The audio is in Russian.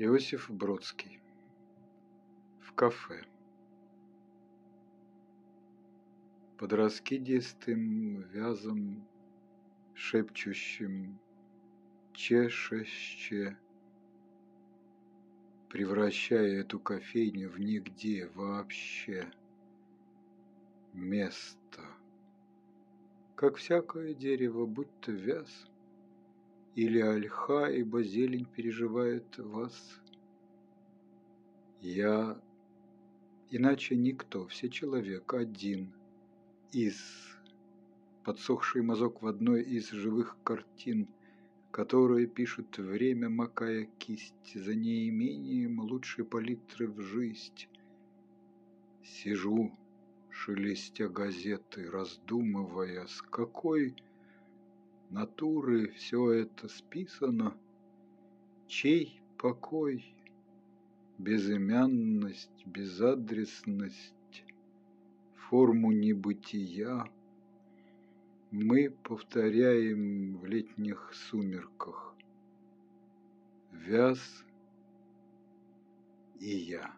Иосиф Бродский. В кафе. Под раскидистым вязом, шепчущим чешеще, превращая эту кофейню в нигде вообще место. Как всякое дерево, будь то вяз, или ольха, ибо зелень переживает вас. Я, иначе никто, все человек один из, подсохший мазок в одной из живых картин, которые пишут время, макая кисть, за неимением лучшей палитры в жизнь. Сижу, шелестя газеты, раздумывая, с какой натуры все это списано, чей покой, безымянность, безадресность, форму небытия мы повторяем в летних сумерках. Вяз и я.